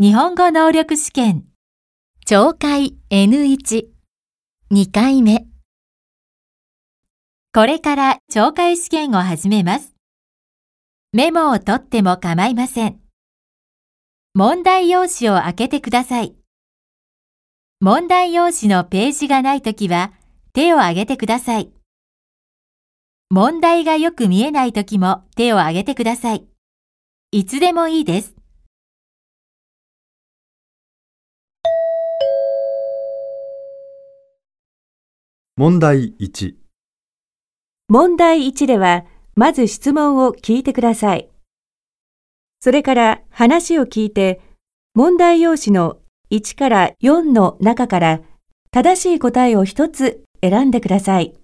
日本語能力試験、懲戒 N1、2回目。これから懲戒試験を始めます。メモを取っても構いません。問題用紙を開けてください。問題用紙のページがないときは手を挙げてください。問題がよく見えないときも手を挙げてください。いつでもいいです。問題1、問題1では、まず質問を聞いてください。それから話を聞いて、問題用紙の1から4の中から正しい答えを1つ選んでください。